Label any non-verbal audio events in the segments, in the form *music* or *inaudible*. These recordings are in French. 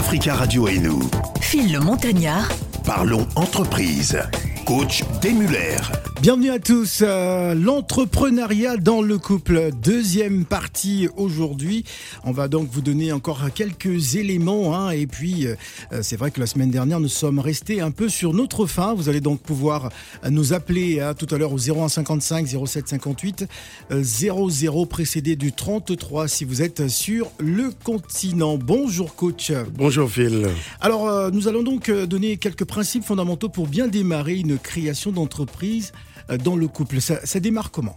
Africa Radio et nous. Phil le Montagnard. Parlons entreprise. Coach Demuller. Bienvenue à tous. Euh, L'entrepreneuriat dans le couple, deuxième partie aujourd'hui. On va donc vous donner encore quelques éléments. Hein, et puis, euh, c'est vrai que la semaine dernière, nous sommes restés un peu sur notre fin. Vous allez donc pouvoir nous appeler hein, tout à l'heure au 0155 0758 00 précédé du 33 si vous êtes sur le continent. Bonjour coach. Bonjour Phil. Alors, euh, nous allons donc euh, donner quelques principes fondamentaux pour bien démarrer une création d'entreprise euh, dans le couple. Ça, démarre comment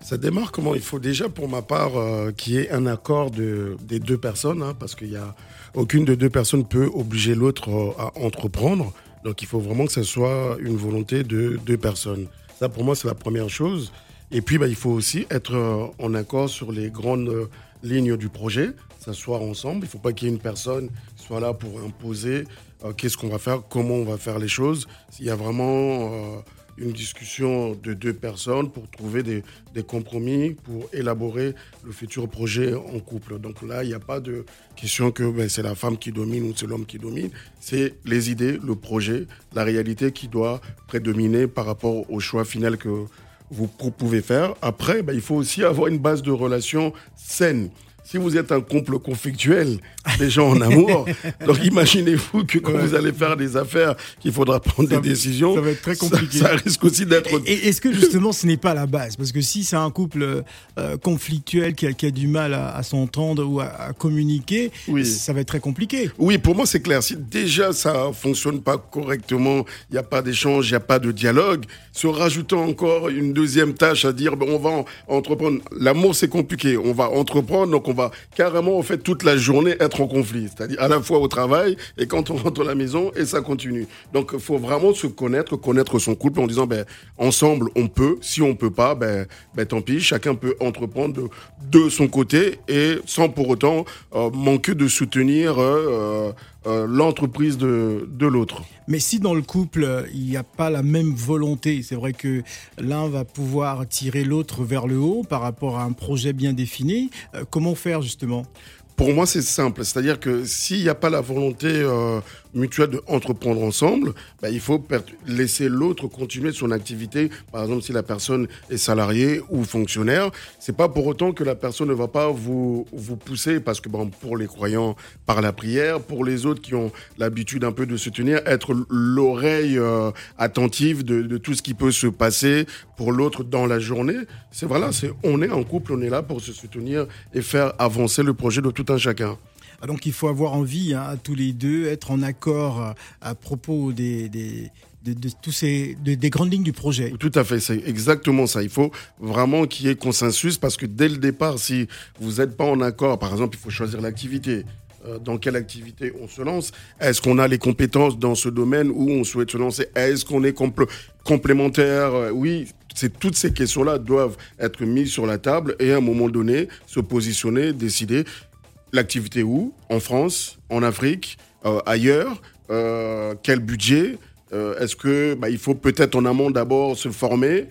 ça démarre comment Il faut déjà, pour ma part, euh, qu'il y ait un accord de, des deux personnes, hein, parce qu'il y a aucune de deux personnes peut obliger l'autre euh, à entreprendre. Donc, il faut vraiment que ce soit une volonté de deux personnes. Ça, pour moi, c'est la première chose. Et puis, bah, il faut aussi être euh, en accord sur les grandes euh, lignes du projet, s'asseoir ensemble. Il ne faut pas qu'il y ait une personne qui soit là pour imposer euh, qu'est-ce qu'on va faire, comment on va faire les choses. Il y a vraiment euh, une discussion de deux personnes pour trouver des, compromis, pour élaborer le futur projet en couple. Donc là, il n'y a pas de question que ben, c'est la femme qui domine ou c'est l'homme qui domine. C'est les idées, le projet, la réalité qui doit prédominer par rapport au choix final que vous pouvez faire. Après, ben, il faut aussi avoir une base de relations saine. Si vous êtes un couple conflictuel, des gens en amour, *laughs* donc imaginez-vous que quand Ouais. vous allez faire des affaires, qu'il faudra prendre Ça- des décisions, ça va être très compliqué. Ça, risque aussi d'être est-ce que *laughs* justement ce n'est pas la base? Parce que si c'est un couple euh, conflictuel qui a, qui a du mal à, à s'entendre ou à, à communiquer, Oui. ça va être très compliqué. Oui, pour moi, c'est clair. Si déjà ça fonctionne pas correctement, il n'y a pas d'échange, il n'y a pas de dialogue, se rajoutant encore une deuxième tâche à dire, ben, on va en- entreprendre. L'amour, c'est compliqué. On va entreprendre, donc on va carrément, en fait, toute la journée être en conflit. C'est-à-dire à la fois au travail et quand on rentre à la maison et ça continue. Donc, il faut vraiment se connaître, connaître son couple en disant, ben, ensemble, on peut. Si on peut pas, ben, ben, tant pis. Chacun peut entreprendre de, de son côté et sans pour autant euh, manquer de soutenir euh, euh, l'entreprise de, de l'autre. Mais si dans le couple, euh, il n'y a pas la même volonté, c'est vrai que l'un va pouvoir tirer l'autre vers le haut par rapport à un projet bien défini, euh, comment faire justement? Pour moi, c'est simple. C'est-à-dire que s'il n'y a pas la volonté euh, mutuelle d'entreprendre ensemble, ben, il faut laisser l'autre continuer son activité. Par exemple, si la personne est salariée ou fonctionnaire, c'est pas pour autant que la personne ne va pas vous, vous pousser, parce que bon, pour les croyants, par la prière, pour les autres qui ont l'habitude un peu de se tenir, être l'oreille euh, attentive de, de tout ce qui peut se passer pour l'autre dans la journée. C'est voilà, c'est on est en couple, on est là pour se soutenir et faire avancer le projet de tout un chacun. Ah, Donc il faut avoir envie, hein, tous les deux, être en accord euh, à propos des, des, de, de tous ces, de- des grandes lignes du projet. Tout à fait, c'est exactement ça. Il faut vraiment qu'il y ait consensus parce que dès le départ, si vous n'êtes pas en accord, par exemple, il faut choisir l'activité. Euh, Dans quelle activité on se lance Est-ce qu'on a les compétences dans ce domaine où on souhaite se lancer Est-ce qu'on est compl- complémentaire Euh, Oui, c'est toutes ces questions-là doivent être mises sur la table et à un moment donné se positionner, décider l'activité où? En France, en Afrique, euh, ailleurs? Euh, Quel budget? Euh, Est-ce que bah, il faut peut-être en amont d'abord se former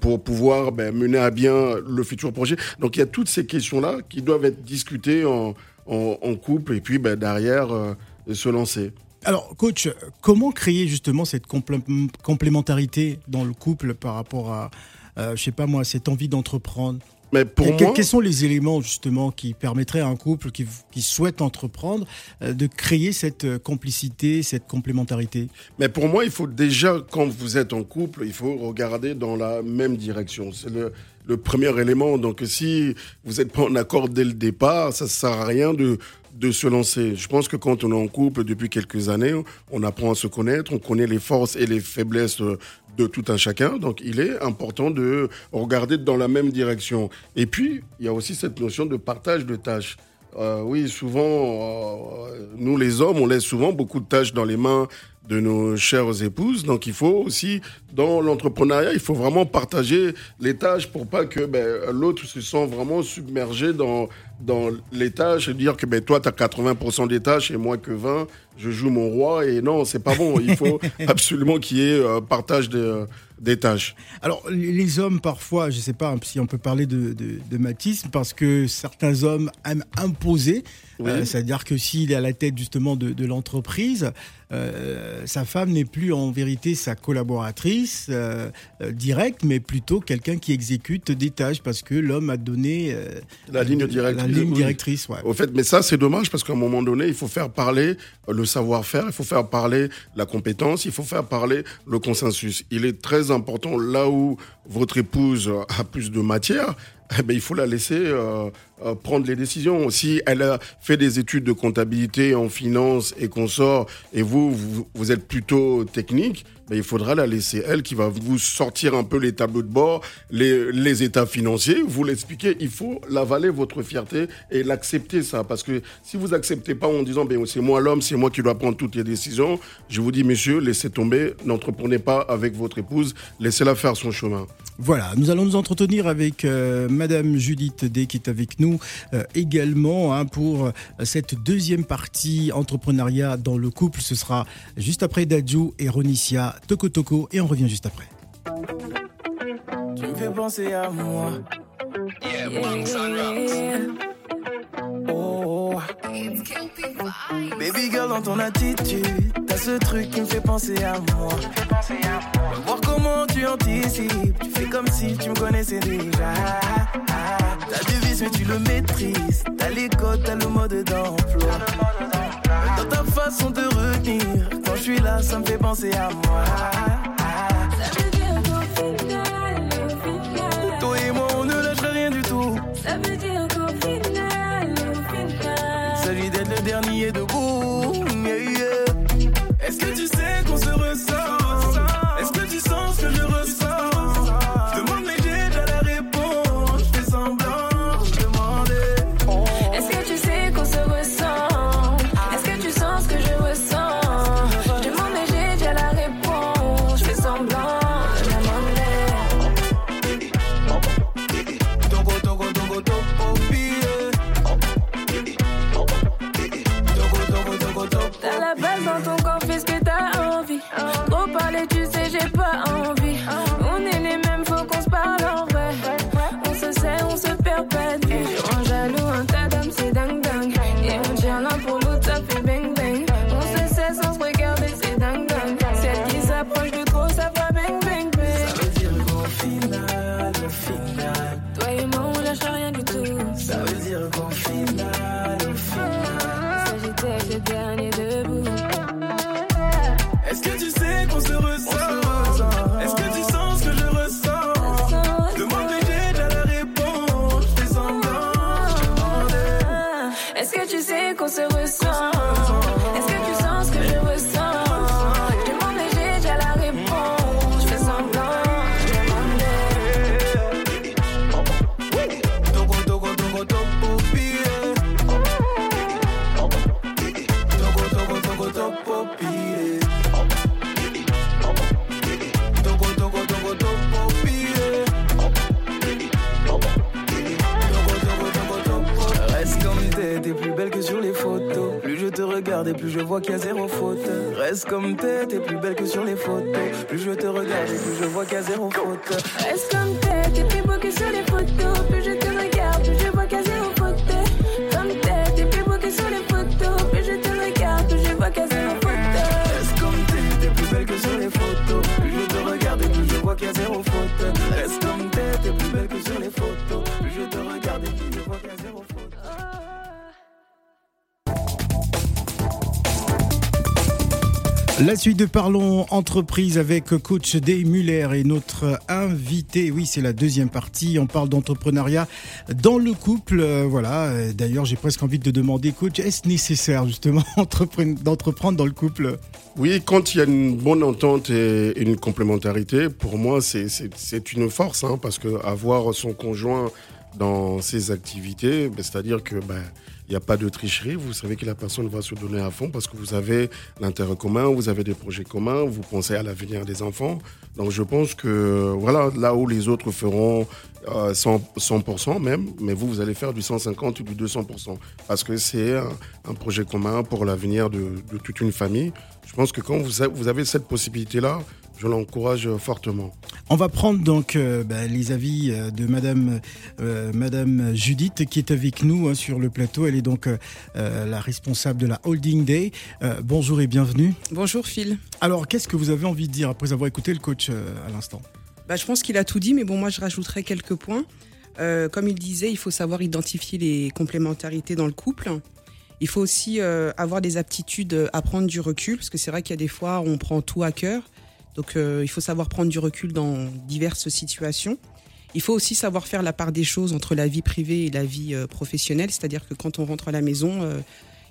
pour pouvoir ben, mener à bien le futur projet? Donc il y a toutes ces questions-là qui doivent être discutées en, couple et puis ben, derrière se lancer. Alors, coach, comment créer justement cette complé- complémentarité dans le couple par rapport à, je sais pas moi, cette envie d'entreprendre? Mais pour moi, Quels sont les éléments justement qui permettraient à un couple qui, qui souhaite entreprendre euh, de créer cette euh, complicité, cette complémentarité? Mais pour moi, il faut déjà, quand vous êtes en couple, il faut regarder dans la même direction. C'est le, le premier élément. Donc, si vous n'êtes pas en accord dès le départ, ça ne sert à rien de, de se lancer. Je pense que quand on est en couple depuis quelques années, on apprend à se connaître, on connaît les forces et les faiblesses euh, de tout un chacun. Donc, il est important de regarder dans la même direction. Et puis, il y a aussi cette notion de partage de tâches. Euh, oui, souvent, euh, nous les hommes, on laisse souvent beaucoup de tâches dans les mains de nos chères épouses. Donc, il faut aussi, dans l'entrepreneuriat, il faut vraiment partager les tâches pour pas que ben, l'autre se sent vraiment submergé dans, dans les tâches et dire que ben, toi, tu as 80% des tâches et moi que 20, je joue mon roi. Et non, c'est pas bon. Il faut *laughs* absolument qu'il y ait euh, partage de- des tâches. Alors, les hommes, parfois, je ne sais pas si on peut parler de, de, de matisme, parce que certains hommes aiment imposer Euh, c'est-à-dire que s'il est à la tête justement de, l'entreprise, euh, sa femme n'est plus en vérité sa collaboratrice euh, directe, mais plutôt quelqu'un qui exécute des tâches parce que l'homme a donné la ligne directrice. La ligne directrice Au fait, mais ça c'est dommage parce qu'à un moment donné, il faut faire parler le savoir-faire, il faut faire parler la compétence, il faut faire parler le consensus. Il est très important là où votre épouse a plus de matière, eh ben, il faut la laisser euh, euh, prendre les décisions. Si elle a fait des études de comptabilité en finance et qu'on sort, et vous, vous, êtes plutôt technique, ben, il faudra la laisser elle qui va vous sortir un peu les tableaux de bord, les, les états financiers, vous l'expliquer. Il faut l'avaler votre fierté et l'accepter ça. Parce que si vous acceptez pas en disant ben, c'est moi l'homme, c'est moi qui dois prendre toutes les décisions, je vous dis messieurs, laissez tomber, n'entreprenez pas avec votre épouse, laissez-la faire son chemin. Voilà, nous allons nous entretenir avec euh, Madame Judith D qui est avec nous euh, également hein, pour euh, cette deuxième partie entrepreneuriat dans le couple. Ce sera juste après Dadju et Ronicia Toko Toko et on revient juste après. Tu me fais penser à moi. Baby girl dans ton attitude, t'as ce truc qui me fait penser à moi. Voir comment tu anticipes, tu fais comme si tu me connaissais déjà. T'as du vice mais tu le maîtrises, t'as les codes, t'as le mode d'emploi. Dans ta façon de retenir, quand je suis là, ça me fait penser à moi. Reste comme t'es, t'es plus belle que sur les photos. Plus je te regarde, plus je vois qu'il y a zéro faute. Reste comme t'es, t'es plus beau que sur les photos. Plus je La suite de Parlons Entreprise avec coach Day Muller et notre invité. Oui, c'est la deuxième partie. On parle d'entrepreneuriat dans le couple. Euh, voilà. D'ailleurs, j'ai presque envie de demander, coach, est-ce nécessaire justement *laughs* d'entreprendre dans le couple? Oui, quand il y a une bonne entente et une complémentarité, pour moi, c'est une force hein, parce que avoir son conjoint dans ses activités, ben, c'est-à-dire que ben, il n'y a pas de tricherie. Vous savez que la personne va se donner à fond parce que vous avez l'intérêt commun, vous avez des projets communs, vous pensez à l'avenir des enfants. Donc je pense que voilà, là où les autres feront 100%, euh, même, mais vous, vous allez faire du 150 ou du 200%. Parce que c'est un, projet commun pour l'avenir de, toute une famille. Je pense que quand vous, avez cette possibilité-là, je l'encourage fortement. On va prendre donc euh, bah, les avis euh, de Madame, euh, Madame Judith qui est avec nous hein, sur le plateau. Elle est donc euh, la responsable de la Holding Day. Euh, bonjour et bienvenue. Bonjour Phil. Alors, qu'est-ce que vous avez envie de dire après avoir écouté le coach euh, à l'instant? Bah, je pense qu'il a tout dit, mais bon, moi je rajouterais quelques points. Euh, comme il disait, il faut savoir identifier les complémentarités dans le couple. Il faut aussi euh, avoir des aptitudes à prendre du recul, parce que c'est vrai qu'il y a des fois où on prend tout à cœur. Donc euh, il faut savoir prendre du recul dans diverses situations. Il faut aussi savoir faire la part des choses entre la vie privée et la vie euh, professionnelle, c'est-à-dire que quand on rentre à la maison, euh,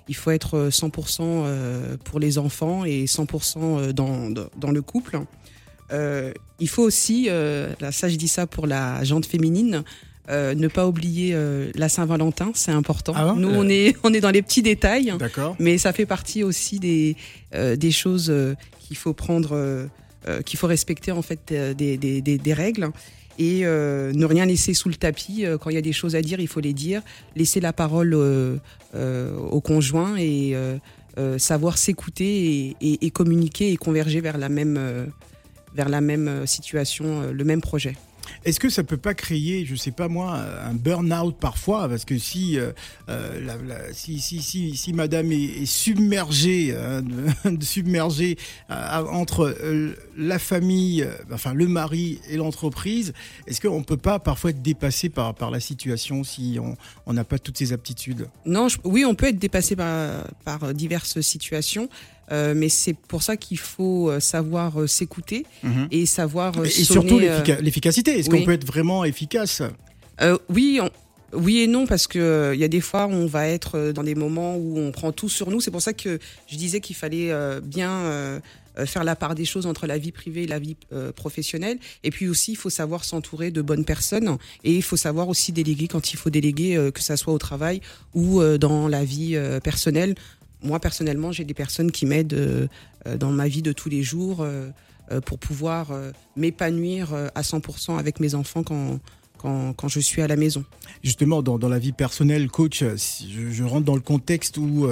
il faut être euh, 100% euh, pour les enfants et 100% euh, dans, dans- dans le couple. Euh, il faut aussi, euh, là, ça je dis ça pour la jante féminine, euh, ne pas oublier euh, la Saint-Valentin, c'est important. Ah Nous, on est, on est dans les petits détails, mais ça fait partie aussi des, euh, des choses euh, qu'il faut prendre, euh, euh, qu'il faut respecter en fait euh, des, règles et euh, ne rien laisser sous le tapis. Euh, Quand il y a des choses à dire, il faut les dire. Laisser la parole euh, euh, au conjoint et euh, euh, savoir s'écouter et, et- communiquer et converger vers la même, euh, vers la même euh, situation, euh, le même projet. Est-ce que ça peut pas créer, je sais pas moi, un burn-out parfois? Parce que si, euh, euh, si, si, si, madame est, submergée, hein, *laughs* submergée euh, entre la famille, enfin le mari et l'entreprise, est-ce qu'on peut pas parfois être dépassé par, par la situation si on n'a pas toutes ces aptitudes? Non, oui, on peut être dépassé par, par diverses situations, euh, mais c'est pour ça qu'il faut euh, savoir euh, s'écouter et savoir euh, Et, sonner, surtout l'effica- l'efficacité. Est-ce oui. qu'on peut être vraiment efficace? Oui, on- oui et non, parce que il y a des fois où on va être dans des moments où on prend tout sur nous. C'est pour ça que je disais qu'il fallait bien faire la part des choses entre la vie privée et la vie euh, professionnelle. Et puis aussi, il faut savoir s'entourer de bonnes personnes et il faut savoir aussi déléguer quand il faut déléguer, euh, que ça soit au travail ou euh, dans la vie personnelle. Moi, personnellement, j'ai des personnes qui m'aident euh, euh, dans ma vie de tous les jours euh, pour pouvoir m'épanouir à 100% avec mes enfants quand, quand, quand je suis à la maison. Justement, dans, dans la vie personnelle, coach, je, rentre dans le contexte où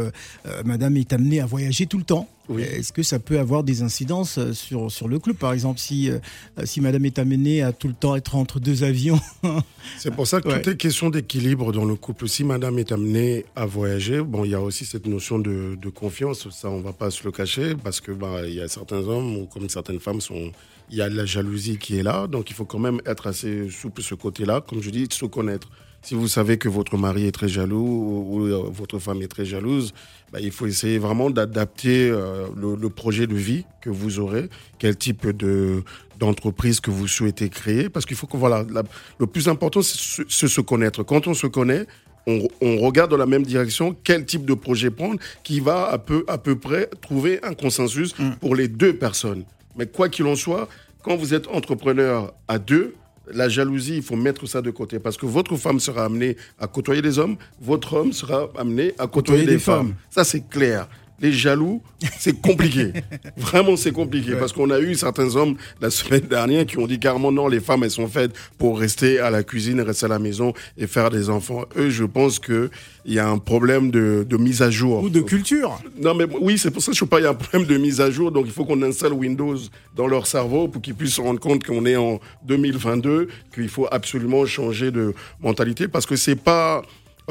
madame est amenée à voyager tout le temps. Oui. Est-ce que ça peut avoir des incidences euh, sur, sur le club Par exemple, si, euh, si madame est amenée à tout le temps être entre deux avions. *laughs* C'est pour ça que Ouais. tout est question d'équilibre dans le couple. Si madame est amenée à voyager, bon, il y a aussi cette notion de, de confiance, ça on va pas se le cacher, parce que bah, il y a certains hommes ou comme certaines femmes sont, il y a la jalousie qui est là, donc il faut quand même être assez souple de ce côté-là, comme je dis, se connaître. Si vous savez que votre mari est très jaloux ou, ou, euh, votre femme est très jalouse, bah, il faut essayer vraiment d'adapter euh, le, le projet de vie que vous aurez, quel type de d'entreprise que vous souhaitez créer, parce qu'il faut que voilà, la- le plus important c'est se, se- connaître. Quand on se connaît, on, on regarde dans la même direction quel type de projet prendre qui va à peu, à peu près trouver un consensus pour les deux personnes. Mais quoi qu'il en soit, quand vous êtes entrepreneur à deux, la jalousie, il faut mettre ça de côté parce que votre femme sera amenée à côtoyer des hommes, votre homme sera amené à côtoyer, des, femmes. Ça, c'est clair. Les jaloux, c'est compliqué. *laughs* Vraiment, c'est compliqué parce qu'on a eu certains hommes la semaine dernière qui ont dit carrément non, les femmes, elles sont faites pour rester à la cuisine, rester à la maison et faire des enfants. Eux, je pense qu'il y a un problème de, de mise à jour. Ou de culture Non, mais oui, c'est pour ça que je pas, il y a un problème de mise à jour. Donc, il faut qu'on installe Windows dans leur cerveau pour qu'ils puissent se rendre compte qu'on est en 2022, qu'il faut absolument changer de mentalité parce que c'est pas.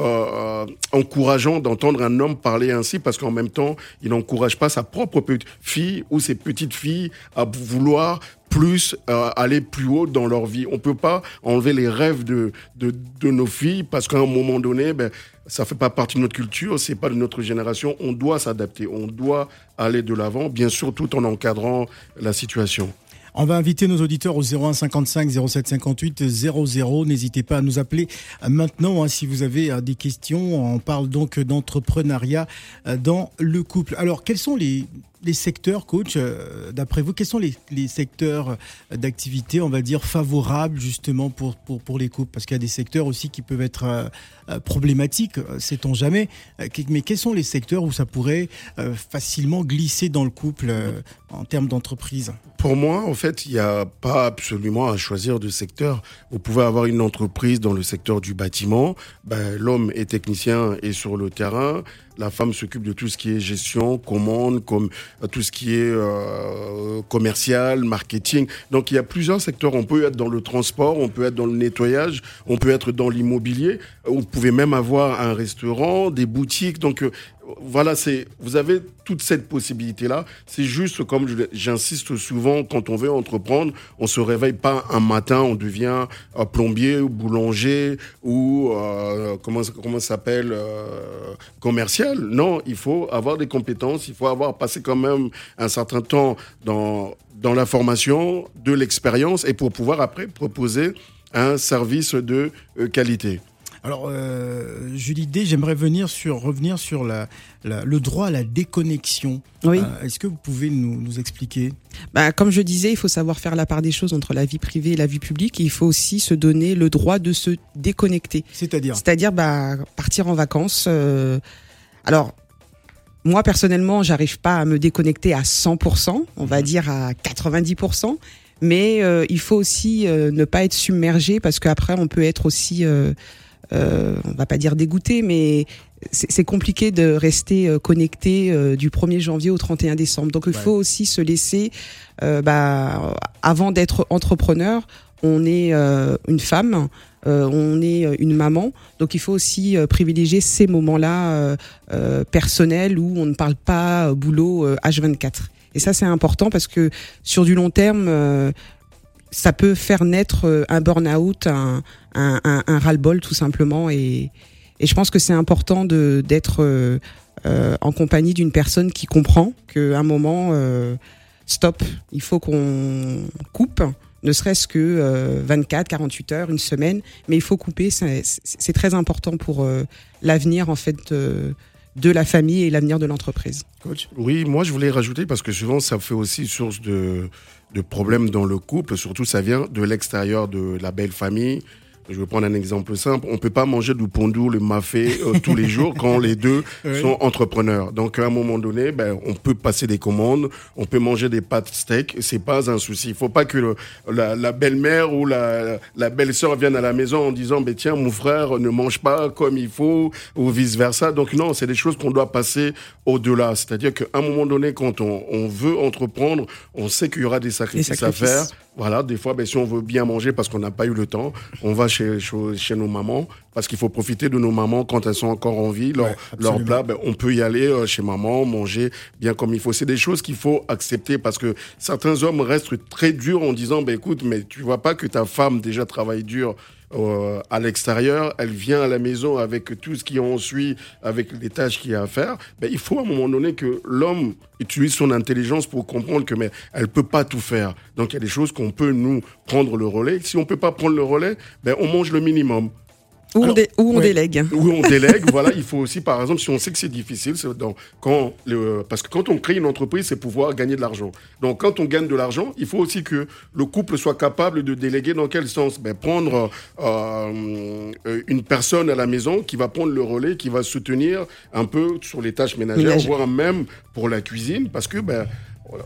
Euh, encourageant d'entendre un homme parler ainsi parce qu'en même temps, il n'encourage pas sa propre fille ou ses petites filles à vouloir plus euh, aller plus haut dans leur vie. On peut pas enlever les rêves de, de, de nos filles parce qu'à un moment donné, ben, ça fait pas partie de notre culture, c'est pas de notre génération. On doit s'adapter, on doit aller de l'avant, bien sûr, tout en encadrant la situation. On va inviter nos auditeurs au 01 55 07 58 00. N'hésitez pas à nous appeler euh, maintenant hein, si vous avez euh, des questions. On parle donc d'entrepreneuriat euh, dans le couple. Alors, quels sont les, les secteurs, coach, euh, d'après vous, quels sont les, les secteurs euh, d'activité, on va dire, favorables justement pour, pour, pour les couples Parce qu'il y a des secteurs aussi qui peuvent être euh, problématiques, sait-on jamais. Mais quels sont les secteurs où ça pourrait facilement glisser dans le couple en termes d'entreprise? Pour moi, en fait, il n'y a pas absolument à choisir de secteur. Vous pouvez avoir une entreprise dans le secteur du bâtiment. Ben, L'homme est technicien et sur le terrain. La femme s'occupe de tout ce qui est gestion, commande, comme euh, tout ce qui est euh, commercial, marketing. Donc il y a plusieurs secteurs. On peut être dans le transport, on peut être dans le nettoyage, on peut être dans l'immobilier. Vous pouvez même avoir un restaurant, des boutiques. Donc euh, voilà, c'est vous avez toute cette possibilité là. C'est juste comme j'insiste souvent quand on veut entreprendre, on se réveille pas un matin, on devient euh, plombier ou boulanger ou euh, comment comment s'appelle euh, commercial. Non, il faut avoir des compétences, il faut avoir passé quand même un certain temps dans dans la formation, de l'expérience et pour pouvoir après proposer un service de euh, qualité. Alors, euh, Julie D, j'aimerais venir sur, revenir sur la, la- le droit à la déconnexion. Oui. Euh, Est-ce que vous pouvez nous, nous expliquer? Bah, comme je disais, il faut savoir faire la part des choses entre la vie privée et la vie publique. Et il faut aussi se donner le droit de se déconnecter. C'est-à-dire? C'est-à-dire bah, partir en vacances. euh, Alors, moi personnellement, j'arrive pas à me déconnecter à 100%, on va dire à 90%. Mais euh, il faut aussi euh, ne pas être submergé parce qu'après on peut être aussi, euh, euh, on va pas dire dégoûté, mais c'est compliqué de rester euh, connecté euh, du 1er janvier au 31 décembre. Donc il Ouais. faut aussi se laisser, euh, bah, avant d'être entrepreneur, on est euh, une femme, euh, on est une maman, donc il faut aussi euh, privilégier ces moments-là personnels où on ne parle pas boulot euh, H24. Et ça c'est important parce que sur du long terme, ça peut faire naître euh, un burn-out, un, un, un, ras-le-bol tout simplement. Et, et je pense que c'est important d'être euh, euh, en compagnie d'une personne qui comprend qu'à un moment, stop, il faut qu'on coupe, ne serait-ce que euh, 24, 48 heures, une semaine, mais il faut couper. C'est très important pour l'avenir en fait de la famille et l'avenir de l'entreprise. Oui, moi je voulais rajouter parce que souvent ça fait aussi source de, de problèmes dans le couple, surtout ça vient de l'extérieur de la belle famille. Je vais prendre un exemple simple. On peut pas manger du pondou, le mafé euh, tous les jours quand les deux *laughs* Oui. sont entrepreneurs. Donc à un moment donné, ben, on peut passer des commandes, on peut manger des pâtes steak, c'est pas un souci. Il faut pas que le- la, la belle-mère ou la, la belle-sœur vienne à la maison en disant ben tiens mon frère ne mange pas comme il faut ou vice versa. Donc non, c'est des choses qu'on doit passer au-delà. C'est-à-dire qu'à un moment donné, quand on, on veut entreprendre, on sait qu'il y aura des sacrifices, à sacrifices. faire. Voilà, des fois, ben, si on veut bien manger parce qu'on n'a pas eu le temps, on va chez, chez, chez nos mamans parce qu'il faut profiter de nos mamans quand elles sont encore en vie. Leur, Ouais, leur plat, ben, on peut y aller euh, chez maman, manger bien comme il faut. C'est des choses qu'il faut accepter parce que certains hommes restent très durs en disant, ben, écoute, mais tu vois pas que ta femme déjà travaille dur euh, à l'extérieur, elle vient à la maison avec tout ce qui en suit, avec les tâches qu'il y a à faire. Ben, il faut à un moment donné que l'homme utilise son intelligence pour comprendre que mais elle peut pas tout faire. Donc il y a des choses qu'on peut nous prendre le relais. Si on peut pas prendre le relais, ben on mange le minimum. Ou on, dé- ou on délègue. Ou on délègue, voilà, il faut aussi, par exemple, si on sait que c'est difficile, quand le, parce que quand on crée une entreprise, c'est pouvoir gagner de l'argent. Donc, quand on gagne de l'argent, il faut aussi que le couple soit capable de déléguer dans quel sens? Ben, Prendre euh, euh, une personne à la maison qui va prendre le relais, qui va soutenir un peu sur les tâches ménagères, Ménagères. voire même pour la cuisine, parce que, ben, voilà,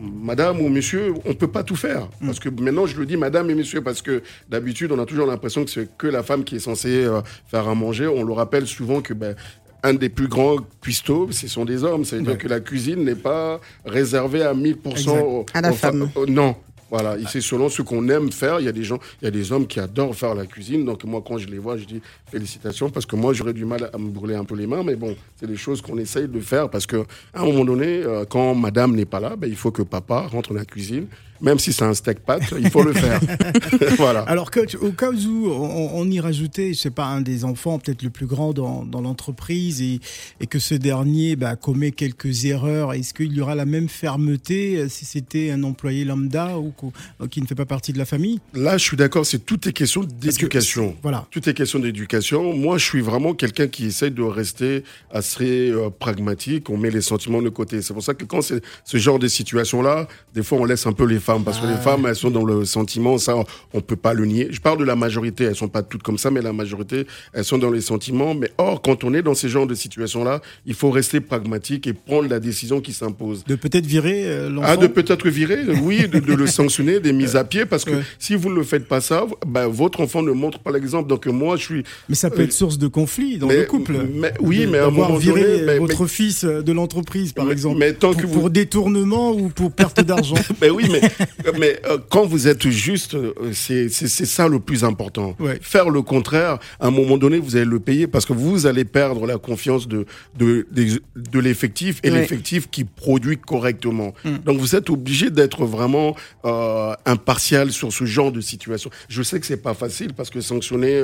Madame ou monsieur, on peut pas tout faire. Parce que maintenant, je le dis madame et monsieur, parce que d'habitude, on a toujours l'impression que c'est que la femme qui est censée euh, faire à manger. On le rappelle souvent que ben, un des plus grands cuistots, ce sont des hommes. C'est-à-dire Ouais. que la cuisine n'est pas réservée à 1000% Exact. aux, À la aux femme. Euh, non. Voilà, c'est selon ce qu'on aime faire. Il y a des gens, il y a des hommes qui adorent faire la cuisine. Donc moi, quand je les vois, je dis félicitations parce que moi, j'aurais du mal à me brûler un peu les mains. Mais bon, c'est des choses qu'on essaye de faire parce que à un moment donné, euh, quand Madame n'est pas là, ben, il faut que Papa rentre dans la cuisine. Même si c'est un steak pâte, il faut le faire. *laughs* voilà. Alors, coach, au cas où on, on y rajoutait, je sais pas, un des enfants, peut-être le plus grand dans, dans l'entreprise, et, et que ce dernier bah, commet quelques erreurs, est-ce qu'il y aura la même fermeté euh, si c'était un employé lambda ou euh, qui ne fait pas partie de la famille? Là, je suis d'accord. C'est tout est question d'éducation. Voilà. Tout est question d'éducation. Moi, je suis vraiment quelqu'un qui essaye de rester assez euh, pragmatique. On met les sentiments de côté. C'est pour ça que quand c'est ce genre de situation-là, des fois, on laisse un peu les femmes femmes, parce que les femmes, elles sont dans le sentiment, ça, on peut pas le nier. Je parle de la majorité, elles sont pas toutes comme ça, mais la majorité, elles sont dans les sentiments. Mais or, quand on est dans ces genres de situations-là, il faut rester pragmatique et prendre la décision qui s'impose. De peut-être virer euh, l'enfant Ah, de peut-être virer, oui, de, de le sanctionner, des mises à pied, parce que Ouais. si vous ne le faites pas ça, ben, votre enfant ne montre pas l'exemple. Donc moi, je suis. Mais ça peut Euh, être source de conflit dans mais- le couple. mais- oui, mais à un moment viré donné, mais- votre mais- fils euh, de l'entreprise, par Mais- exemple. mais tant pour, que vous- pour détournement ou pour perte *laughs* d'argent. Ben oui, mais, *laughs* mais euh, quand vous êtes juste, euh, c'est ça le plus important. Ouais. Faire le contraire, à un moment donné, vous allez le payer parce que vous allez perdre la confiance de, de, de l'effectif et Ouais. l'effectif qui produit correctement. Mm. Donc vous êtes obligé d'être vraiment euh, impartial sur ce genre de situation. Je sais que c'est pas facile parce que sanctionner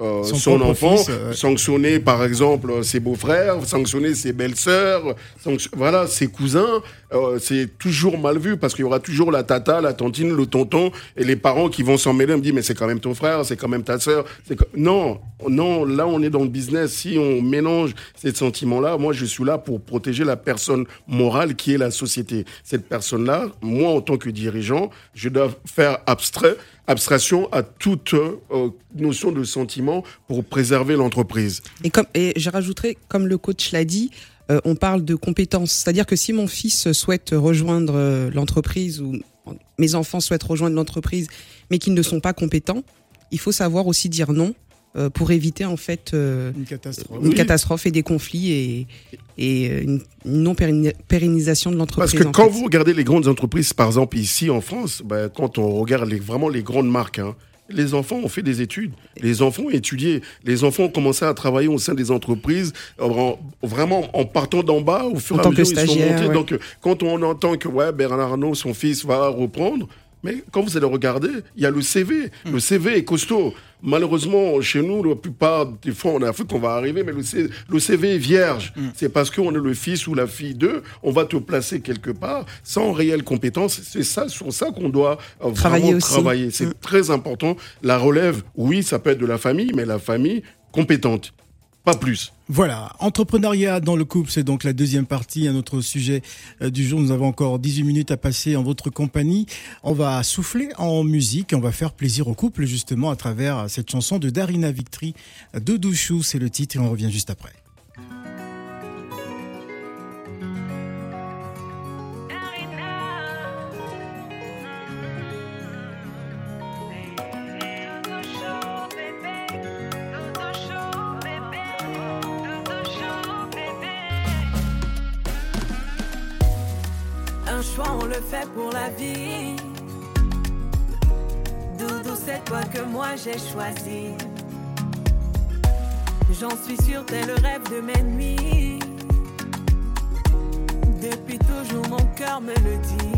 euh, Son enfant, fils, sanctionner par exemple ses beaux-frères, sanctionner ses belles-sœurs, voilà, ses cousins, c'est toujours mal vu parce qu'il y aura toujours la la tantine, le tonton et les parents qui vont s'en mêler, me dire mais c'est quand même ton frère, c'est quand même ta sœur. Non, non, là on est dans le business. Si on mélange ces sentiments-là, moi je suis là pour protéger la personne morale qui est la société. Cette personne-là, moi en tant que dirigeant, je dois faire abstrait abstraction à toute euh, notion de sentiment pour préserver l'entreprise. Et comme et je rajouterais, comme le coach l'a dit, euh, on parle de compétences. C'est-à-dire que si mon fils souhaite rejoindre euh, l'entreprise ou mes enfants souhaitent rejoindre l'entreprise, mais qu'ils ne sont pas compétents, il faut savoir aussi dire non euh, pour éviter en fait euh, Une catastrophe. une Oui. catastrophe et des conflits et, et euh, une, non pérenni- pérennisation de Parce l'entreprise. que en quand fait. vous regardez les grandes entreprises, par exemple ici en France, ben, quand on regarde les, vraiment les grandes marques, hein, les enfants ont fait des études, les enfants ont étudié, les enfants ont commencé à travailler au sein des entreprises, en- vraiment en partant d'en bas, au fur et à mesure ils sont montés. ouais. Donc euh, quand on entend que ouais, Bernard Arnault, son fils, va reprendre, mais quand vous allez regarder, il y a le CV. Hmm. Le CV est costaud. Malheureusement, chez nous, la plupart des fois, on a Afrique, on va arriver, mais le, CV est vierge. Hmm. C'est parce qu'on est le fils ou la fille d'eux, on va te placer quelque part sans réelle compétence. C'est ça, sur ça qu'on doit euh, Travailler vraiment travailler. C'est Mm. très important. La relève, oui, ça peut être de la famille, mais la famille compétente. Voilà, entrepreneuriat dans le couple, c'est donc la deuxième partie, un autre sujet euh, du jour. Nous avons encore 18 minutes à passer en votre compagnie. On va souffler en musique, on va faire plaisir au couple justement à travers cette chanson de Darina Victory, de Douchou, c'est le titre et on revient juste après. Le fait pour la vie. Doudou, c'est toi que moi j'ai choisi. J'en suis sûre, t'es le rêve de mes nuits. Depuis toujours, mon cœur me le dit.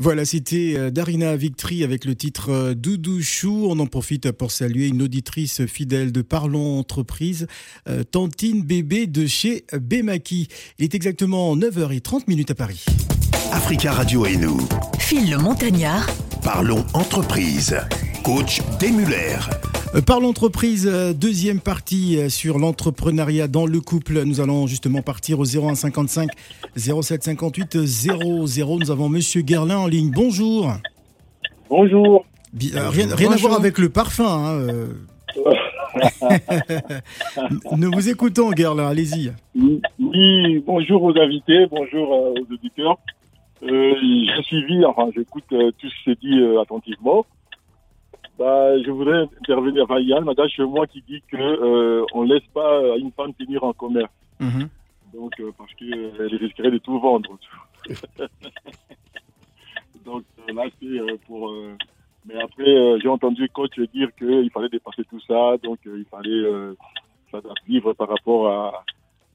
Voilà, c'était euh, Darina Victry avec le titre euh, Doudou Chou. On en profite pour saluer une auditrice fidèle de Parlons Entreprise, euh, Tantine Bébé de chez Bemaki. Il est exactement 9h30 minutes à Paris. Africa Radio et nous. Phil le Montagnard, Parlons entreprise. Coach Demuller. Euh, Parlons Entreprise, euh, deuxième partie euh, sur l'entrepreneuriat dans le couple. Nous allons justement partir au 0155 0758 00. Nous avons Monsieur Gerlin en ligne. Bonjour. Bonjour. Euh, rien, rien à voir avec le parfum. hein. *laughs* Nous vous écoutons, Gerlin. Allez-y. Oui, bonjour aux invités, bonjour aux auditeurs. Euh, j'ai suivi, enfin, j'écoute euh, tout ce qui s'est dit euh, attentivement. Bah, je voudrais intervenir. Enfin, il y a un adage chez moi qui dit que euh, on laisse pas euh, une femme tenir en commerce. Mhm. Donc, euh, parce qu'elle risquerait de tout vendre. *laughs* Donc euh, là, c'est euh, pour. euh, mais après, euh, j'ai entendu coach dire qu'il fallait dépasser tout ça, donc euh, il fallait euh, vivre par rapport à,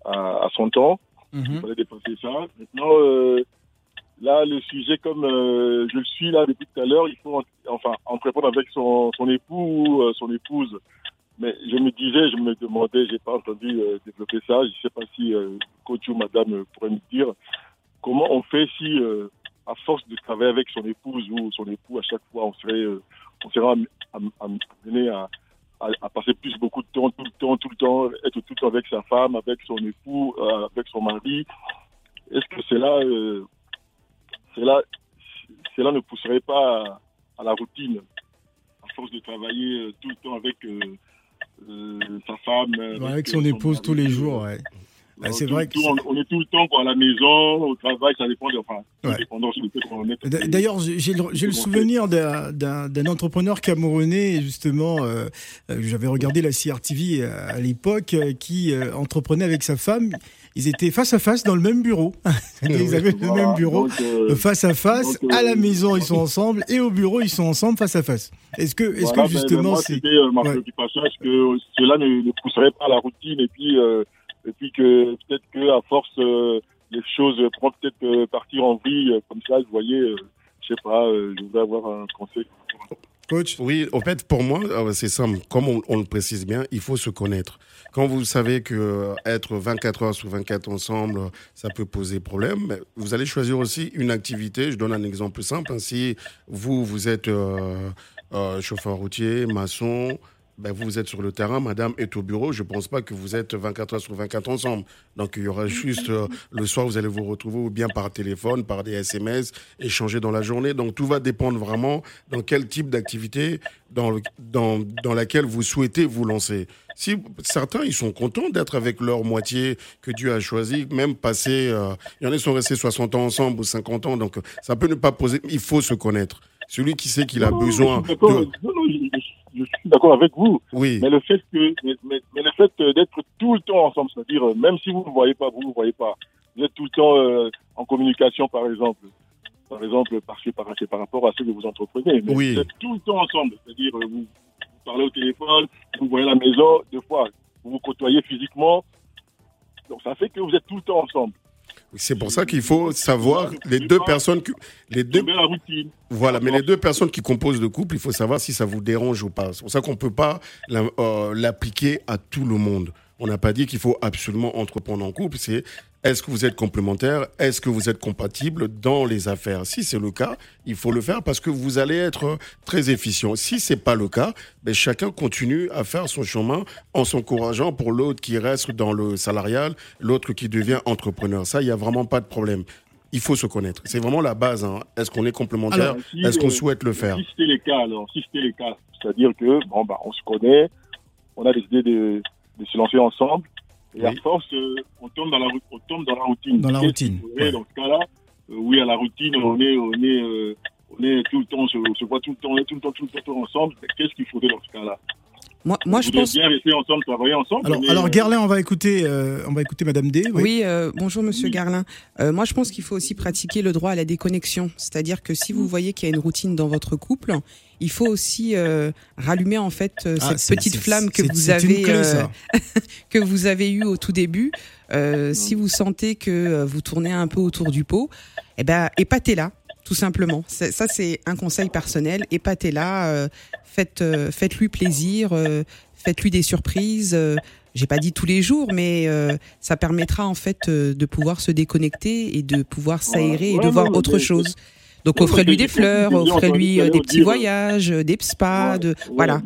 à, à son temps. Il Mhm. fallait dépasser ça. Maintenant, euh, là, le sujet, comme euh, je le suis là depuis tout à l'heure, il faut en- enfin entreprendre avec son, son époux ou euh, son épouse. Mais je me disais, je me demandais, j'ai pas entendu euh, développer ça. Je sais pas si coach ou madame pourrait me dire comment on fait si, à force de travailler avec son épouse ou son époux, à chaque fois, on serait, on serait am- am- am- amené à, à, passer plus beaucoup de temps, tout le temps, tout le temps, être tout le temps avec sa femme, avec son époux, avec son mari. Est-ce que cela, euh, cela, cela ne pousserait pas à, à la routine, à force de travailler euh, tout le temps avec euh, euh, sa femme, avec son épouse tous les jours. ouais. c'est vrai que on, on est tout le temps quoi, à la maison, au travail, ça dépend de, enfin, Ouais. D'ailleurs, j'ai le, souvenir d'un- entrepreneur camerounais, justement, euh, j'avais regardé la CRTV à l'époque, qui euh, entreprenait avec sa femme. Ils étaient face à face dans le même bureau. *laughs* Ils avaient le même bureau. donc, euh, Euh, Face à face, donc, euh, à la maison ils sont ensemble et au bureau ils sont ensemble face à face. Est-ce que, est-ce Voilà, que ben, ben, justement moi, c'est ma Ouais. préoccupation, est-ce que cela ne, ne pousserait pas à la routine et puis, euh, et puis que peut-être que à force euh, les choses pourront peut-être partir en vrille comme ça, vous voyez, euh, je sais pas, euh, je voudrais avoir un conseil. Coach? Oui, en fait, pour moi, euh, c'est simple. Comme on, le précise bien, il faut se connaître. Quand vous savez que euh, être 24 heures sur 24 ensemble, euh, ça peut poser problème, vous allez choisir aussi une activité. Je donne un exemple simple. hein. Si vous, vous êtes chauffeur routier, maçon, ben vous, êtes sur le terrain, madame est au bureau. Je ne pense pas que vous êtes 24 heures sur 24 ensemble. Donc, il y aura juste euh, le soir, vous allez vous retrouver ou bien par téléphone, par des SMS, échanger dans la journée. Donc, tout va dépendre vraiment dans quel type d'activité dans, dans, dans laquelle vous souhaitez vous lancer. Si certains, ils sont contents d'être avec leur moitié que Dieu a choisi, même passer, euh, il y en a qui sont restés 60 ans ensemble ou 50 ans, donc ça peut ne pas poser, il faut se connaître. Celui qui sait qu'il a Non, besoin je suis d'accord- de... non, non, je, je- je suis d'accord avec vous, Oui, mais le fait que, mais, le fait euh, d'être tout le temps ensemble, c'est-à-dire euh, même si vous ne voyez pas, vous ne voyez pas, vous êtes tout le temps euh, en communication, par exemple. Par exemple, par, c'est par rapport à ce que vous entreprenez. Mais Oui. Vous êtes tout le temps ensemble, c'est-à-dire vous, vous parlez au téléphone, vous voyez la maison, deux fois, vous vous côtoyez physiquement. Donc ça fait que vous êtes tout le temps ensemble. C'est pour ça qu'il faut savoir les deux personnes, que, les deux. Voilà, mais les personnes qui composent le couple, il faut savoir si ça vous dérange ou pas. C'est pour ça qu'on ne peut pas euh, l'appliquer à tout le monde. On n'a pas dit qu'il faut absolument entreprendre en couple. C'est est-ce que vous êtes complémentaires Est-ce que vous êtes compatibles dans les affaires? Si c'est le cas, il faut le faire parce que vous allez être très efficient. Si c'est pas le cas, ben chacun continue à faire son chemin en s'encourageant pour l'autre qui reste dans le salarial, l'autre qui devient entrepreneur. Ça, il n'y a vraiment pas de problème. Il faut se connaître. C'est vraiment la base. hein. Est-ce qu'on est complémentaires si, Est-ce qu'on souhaite le faire? Si c'était le cas, alors, si c'était le cas, c'est-à-dire que, bon, bah, on se connaît, on a décidé de, de se lancer ensemble, et à force, euh, on, tombe dans la, on tombe dans la routine. Dans la routine, ouais. Dans ce cas-là, euh, oui, à la routine, on est, on est, euh, on est tout le temps, on se, on se voit tout le temps, on est tout le temps, tout le temps ensemble. Mais Qu'est-ce qu'il faudrait dans ce cas-là? Moi, moi je pense. bien rester ensemble, travailler ensemble. Alors, mais, alors euh, Gerlin, on va écouter, euh, on va écouter Madame D. Oui. Oui, euh, bonjour Monsieur Garlin. Euh, moi, je pense qu'il faut aussi pratiquer le droit à la déconnexion. C'est-à-dire que si vous voyez qu'il y a une routine dans votre couple, il faut aussi euh, rallumer en fait euh, Ah, cette petite flamme que vous avez clé, euh, que vous avez eu au tout début. Euh, si vous sentez que vous tournez un peu autour du pot, eh ben épatez-la. Tout simplement. Ça, c'est un conseil personnel. Épatez-la, euh, faites, euh, faites-lui plaisir, euh, faites-lui des surprises. euh, j'ai pas dit tous les jours, mais euh, ça permettra en fait euh, de pouvoir se déconnecter et de pouvoir s'aérer et de voir autre chose. Donc offrez-lui des fleurs, offrez-lui des petits voyages, des spas, de voilà.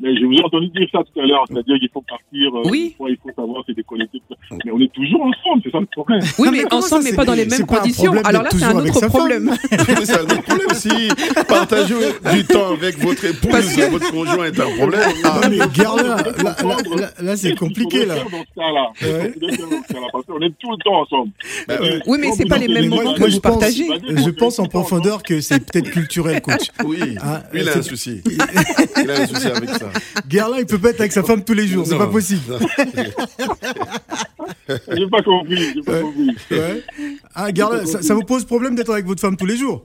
Mais, je vous ai entendu dire ça tout à l'heure, c'est-à-dire qu'il faut partir, euh, Oui. fois, il faut savoir se déconnecter. Mais on est toujours ensemble, c'est ça le problème. Oui, mais, ensemble, mais pas dans les mêmes conditions. problème Alors là, c'est un autre problème. *laughs* C'est un autre problème. Si partager du temps avec votre épouse, Parce que- votre conjoint est un problème. Ah, mais Gerlin, là, là, là, là, c'est compliqué là. Dans ce cas-là, Ouais. Parce qu'on est tout le temps ensemble. bah, Euh, Oui, mais c'est pas les mêmes moments que vous je pense, partagez. je pense en profondeur que c'est peut-être culturel, coach. oui, Ah, il a c'est- un souci. Il a un souci avec ça. Gerlin, il peut pas être avec sa femme tous les jours, c'est pas possible. *laughs* J'ai pas compris, j'ai pas Ouais. compris. Ouais. Ah, Gerlin, ça, ça vous pose problème d'être avec votre femme tous les jours?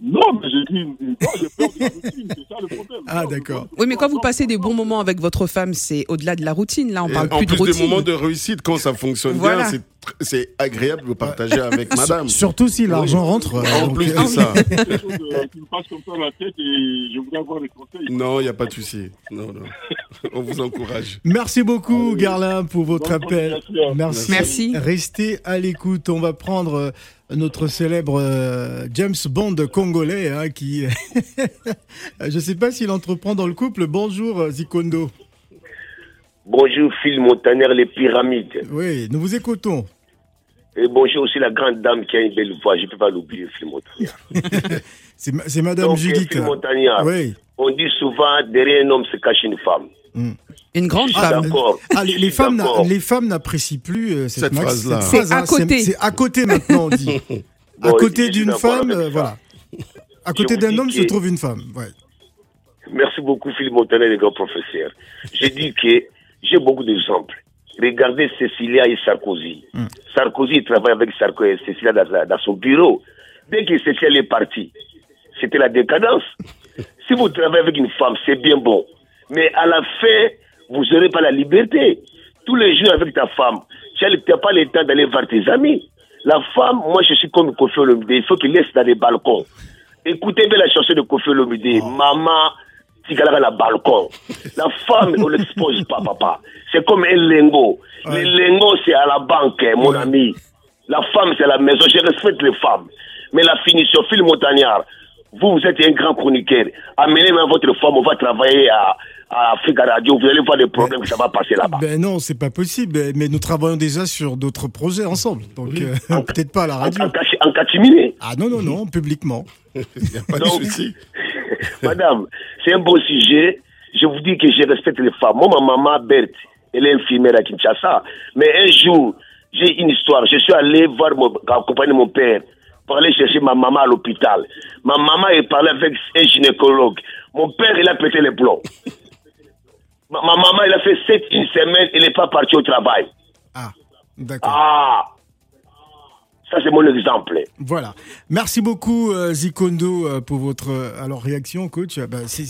Non, mais j'ai j'ai peur de la routine, c'est ça le problème. Ah, d'accord. Oui, mais quand vous passez des bons moments avec votre femme, c'est au-delà de la routine. Là, on Et parle en plus plus de des routine. moments de réussite, quand ça fonctionne Voilà. bien, c'est *laughs* c'est agréable de partager avec madame. Surtout si l'argent rentre. euh, En donc, plus euh, de ça. *laughs* euh, qui me passe comme ça dans la tête et je voudrais avoir des conseils. Non, il n'y a pas de souci. Non, non. *laughs* On vous encourage. Merci beaucoup, Gerlin, pour votre Bonne appel. Merci. Merci. Restez à l'écoute. On va prendre notre célèbre James Bond congolais, hein, qui. Je ne sais pas s'il entreprend dans le couple. Bonjour, Zikondo. Bonjour Phil Montaner, les pyramides. Oui, nous vous écoutons. Et bonjour aussi la grande dame qui a une belle voix. Je ne peux pas l'oublier, Phil Montagnard. *laughs* C'est ma- c'est Madame Donc, Judith. Phil Montagnard, Oui. on dit souvent, derrière un homme se cache une femme. Une grande Ah, femme. Ah, les, femmes, les femmes n'apprécient plus euh, cette, Cette phrase-là. C'est phrase, à hein. côté. C'est à côté maintenant, on dit. *laughs* à Bon, côté d'une femme, euh, voilà. À côté d'un homme se trouve une femme. Ouais. Merci beaucoup, Phil Montaner, les grands professeurs. J'ai dit que j'ai beaucoup d'exemples. Regardez Cécilia et Sarkozy. Sarkozy il travaille avec Sarkozy et Cécilia dans, son bureau. Dès que Cécilia est partie, c'était la décadence. *laughs* si vous travaillez avec une femme, c'est bien bon. Mais à la fin, vous n'aurez pas la liberté. Tous les jours avec ta femme, tu n'as pas le temps d'aller voir tes amis. La femme, moi je suis comme Kofi Olomide, il faut qu'il laisse dans les balcons. Écoutez bien la chanson de Kofi Olomide, Maman, Tigalaka la balcon. La femme, on ne l'expose pas, papa. C'est comme un lingot. Le lingot, c'est à la banque, hein, mon ami. La femme, c'est à la maison. Je respecte les femmes. Mais la finition, Phil Montagnard, vous, vous êtes un grand chroniqueur. Amenez même votre femme, on va travailler à, à Africa Radio. Vous allez voir les problèmes que ça va passer là-bas. Ben non, c'est pas possible. Mais nous travaillons déjà sur d'autres projets ensemble. Donc euh, *laughs* peut-être pas à la radio. en, en catimini. Ah non, non, non, publiquement. *laughs* Il n'y a pas de souci. *laughs* Madame, c'est un beau sujet. Je vous dis que je respecte les femmes. Moi, ma maman, Berthe, elle est infirmière à Kinshasa. Mais un jour, j'ai une histoire. Je suis allé voir mon, accompagner mon père pour aller chercher ma maman à l'hôpital. Ma maman est parlé avec un gynécologue. Mon père, il a pété les plombs. ma, ma maman, elle a fait sept, une semaine, elle n'est pas partie au travail. Ah, d'accord. Ah! Ça, c'est mon exemple. Voilà. Merci beaucoup, euh, Zikondo, euh, pour votre euh, alors réaction, coach. Bah, c'est-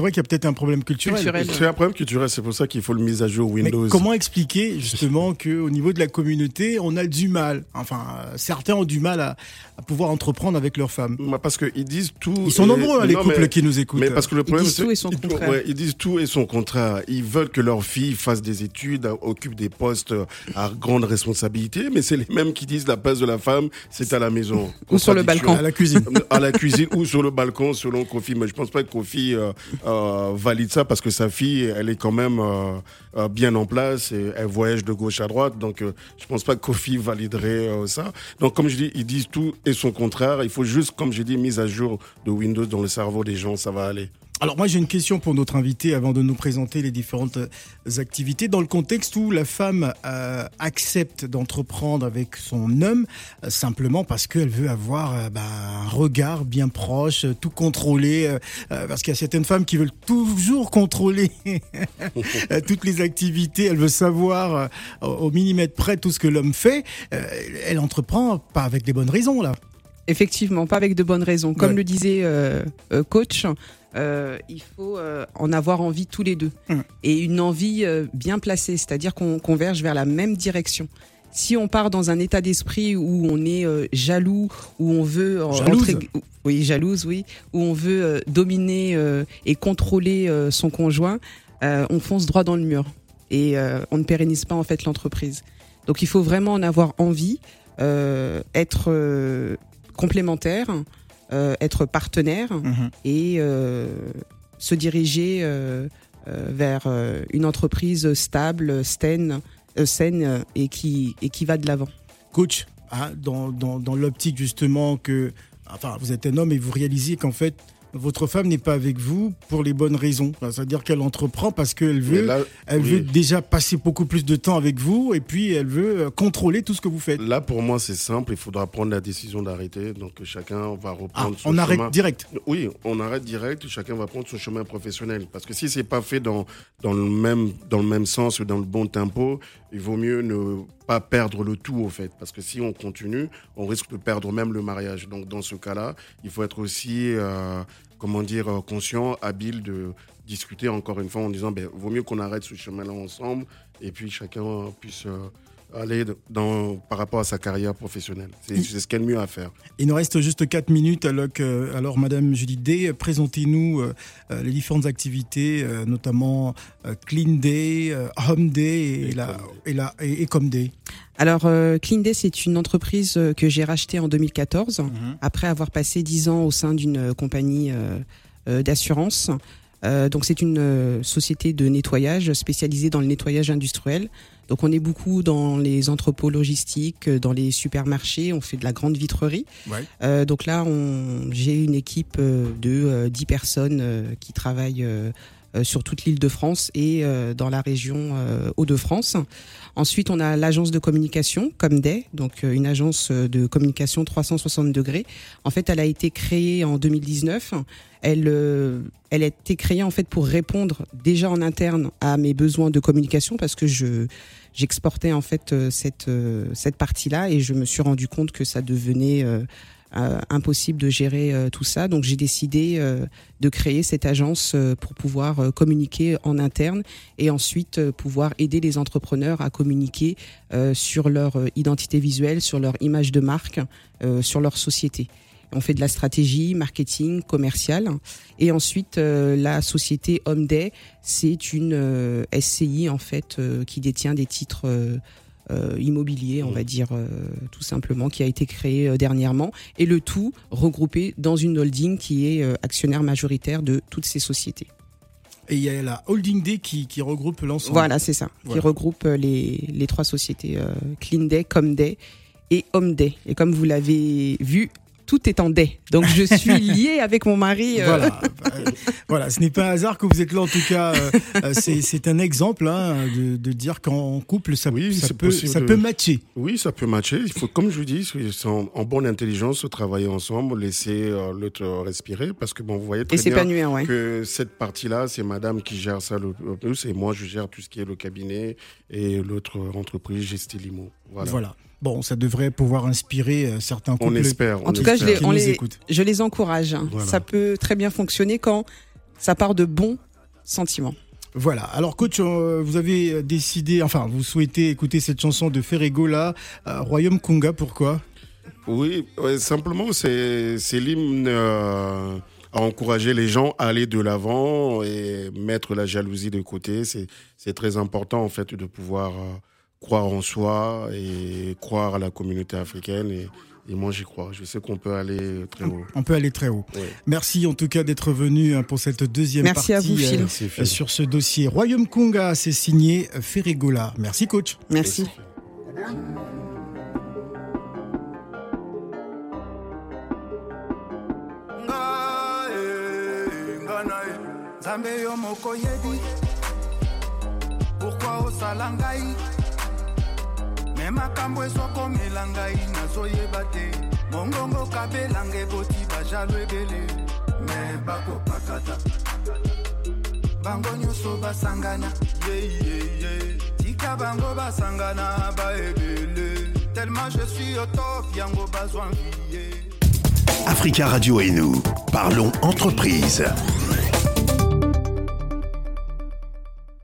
vrai qu'il y a peut-être un problème culturel. Culturel. C'est un problème culturel, c'est pour ça qu'il faut le mise à jour Mais Windows. comment expliquer justement qu'au niveau de la communauté, on a du mal, enfin euh, certains ont du mal à, à pouvoir entreprendre avec leurs femmes Bah, Parce qu'ils disent tout. Ils sont et- nombreux, hein, les Non, couples mais- qui nous écoutent. Mais parce que le problème, disent c'est- tout et son ils- contraire. ouais, ils disent tout et son contraire. Ils veulent que leurs filles fassent des études, occupent des postes à grande responsabilité, mais c'est les mêmes qui disent la place de la femme, c'est à la maison. Ou sur le balcon. à la cuisine. à la cuisine ou sur le balcon selon Kofi. Mais je pense pas que Kofi euh, euh, valide ça parce que sa fille, elle est quand même euh, bien en place et elle voyage de gauche à droite. Donc je pense pas que Kofi validerait ça. Donc comme je dis, ils disent tout et son contraire. Il faut juste, comme j'ai dit, mise à jour de Windows dans le cerveau des gens, ça va aller. Alors moi j'ai une question pour notre invité avant de nous présenter les différentes euh, activités. Dans le contexte où la femme euh, accepte d'entreprendre avec son homme euh, simplement parce qu'elle veut avoir euh, bah, un regard bien proche, tout contrôler, euh, parce qu'il y a certaines femmes qui veulent toujours contrôler *laughs* toutes les activités, elle veut savoir au millimètre près tout ce que l'homme fait. Elle entreprend pas avec des bonnes raisons là. Effectivement, pas avec de bonnes raisons. Comme Ouais. le disait coach, euh, il faut euh, en avoir envie tous les deux. Hum. Et une envie euh, bien placée, c'est-à-dire qu'on converge vers la même direction. Si on part dans un état d'esprit où on est jaloux, où on veut Jalouse. oui jalouse, oui, où on veut dominer et contrôler son conjoint, on fonce droit dans le mur et on ne pérennise pas en fait l'entreprise. Donc il faut vraiment en avoir envie, être complémentaire, être partenaire Mhm. et euh, se diriger euh, euh, vers euh, une entreprise stable, saine, euh, saine euh, et qui et qui va de l'avant. Coach, hein, dans, dans, dans l'optique justement que, enfin, vous êtes un homme et vous réalisez qu'en fait, votre femme n'est pas avec vous pour les bonnes raisons. Enfin, C'est-à-dire qu'elle entreprend parce qu'elle veut, là, elle oui. veut déjà passer beaucoup plus de temps avec vous et puis elle veut euh, contrôler tout ce que vous faites. Là, pour moi, c'est simple. Il faudra prendre la décision d'arrêter. Donc, chacun va Ah, reprendre son on arrête chemin. direct. Oui, on arrête direct. Chacun va prendre son chemin professionnel. Parce que si c'est pas fait dans, dans, le même, dans le même sens, dans le bon tempo, il vaut mieux ne pas perdre le tout, au fait. Parce que si on continue, on risque de perdre même le mariage. Donc, dans ce cas-là, il faut être aussi, euh, comment dire, euh, conscient, habile de discuter encore une fois en disant, ben, vaut mieux qu'on arrête ce chemin-là ensemble et puis chacun puisse euh, aller dans, par rapport à sa carrière professionnelle. C'est ce qu'il y a mieux à faire. Il nous reste juste 4 minutes. Alors, que- alors Madame Judith Day, présentez-nous euh, euh, les différentes activités, euh, notamment euh, Clean Day, euh, Home Day et, Et la, Day. et, la, et, et Comme Day. Alors euh, Clean Day, c'est une entreprise euh, que j'ai rachetée en 2014 après avoir passé 10 ans au sein d'une euh, compagnie euh, euh, d'assurance. Euh, donc c'est une euh, société de nettoyage spécialisée dans le nettoyage industriel. Donc on est beaucoup dans les entrepôts logistiques, euh, dans les supermarchés, on fait de la grande vitrerie. Ouais. Euh, donc là, j'ai une équipe de euh, 10 personnes qui travaillent sur toute l'île de France et euh, dans la région euh, Hauts-de-France. Ensuite, on a l'agence de communication Comday, donc euh, une agence euh, de communication 360 degrés. En fait, elle a été créée en 2019. Elle, euh, elle a été créée en fait pour répondre déjà en interne à mes besoins de communication parce que je j'exportais en fait euh, cette euh, cette partie-là et je me suis rendu compte que ça devenait euh, euh, impossible de gérer euh, tout ça. Donc j'ai décidé euh, de créer cette agence euh, pour pouvoir euh, communiquer en interne et ensuite euh, pouvoir aider les entrepreneurs à communiquer euh, sur leur euh, identité visuelle, sur leur image de marque, euh, sur leur société. On fait de la stratégie, marketing, commercial. Et ensuite, euh, la société Homday, c'est une euh, SCI en fait euh, qui détient des titres euh, immobiliers, on va dire euh, tout simplement, qui a été créée euh, dernièrement. Et le tout regroupé dans une holding qui est actionnaire majoritaire de toutes ces sociétés. Et il y a la Holding Day qui, qui regroupe l'ensemble. Voilà, c'est ça. Voilà. Qui regroupe les, les trois sociétés Clean Day, Comday et Homday. Et comme vous l'avez vu, tout est en day. Donc je *laughs* suis liée avec mon mari. euh, Voilà, Euh, voilà, ce n'est pas un hasard que vous êtes là en tout cas. euh, *laughs* c'est un exemple hein, de, de dire qu'en couple, ça, Oui, ça c'est peut, possible ça de- peut matcher. Oui, ça peut matcher. Il faut, comme je vous dis, en, en bonne intelligence, travailler ensemble, laisser euh, l'autre respirer, parce que bon, vous voyez très et bien pas nuire, ouais. que cette partie-là, c'est Madame qui gère ça le, le plus, et moi, je gère tout ce qui est le cabinet et l'autre entreprise Gestilimo. Voilà. Voilà. Bon, ça devrait pouvoir inspirer euh, certains On couples espère. En on tout cas, je les, on les, je les encourage. Voilà. Ça peut très bien fonctionner quand ça part de bons sentiments. Voilà. Alors, coach, euh, vous avez décidé, enfin, vous souhaitez écouter cette chanson de Ferregola, euh, Royaume Conga. Pourquoi? Oui, ouais, simplement, c'est l'hymne euh, à encourager les gens à aller de l'avant et mettre la jalousie de côté. C'est c'est très important, en fait, de pouvoir euh, croire en soi et croire à la communauté africaine. Et, et moi, j'y crois. Je sais qu'on peut aller très haut. On peut aller très haut. Ouais. Merci en tout cas d'être venu hein, pour cette deuxième Merci partie à vous, Phil. euh, Merci, Phil. sur ce dossier. Royaume Conga, c'est signé Ferregola. Merci, coach. Merci. Me makambo ezokomela ngai nazoyeba te. Mongongo kabelanga eboti bajalo ebele. Me bakopakata. Bango nyonso basangana yeyeye tika bango basangana baebele. Tellement je suis au top yango bazwa vie Africa Radio et nous, parlons entreprise.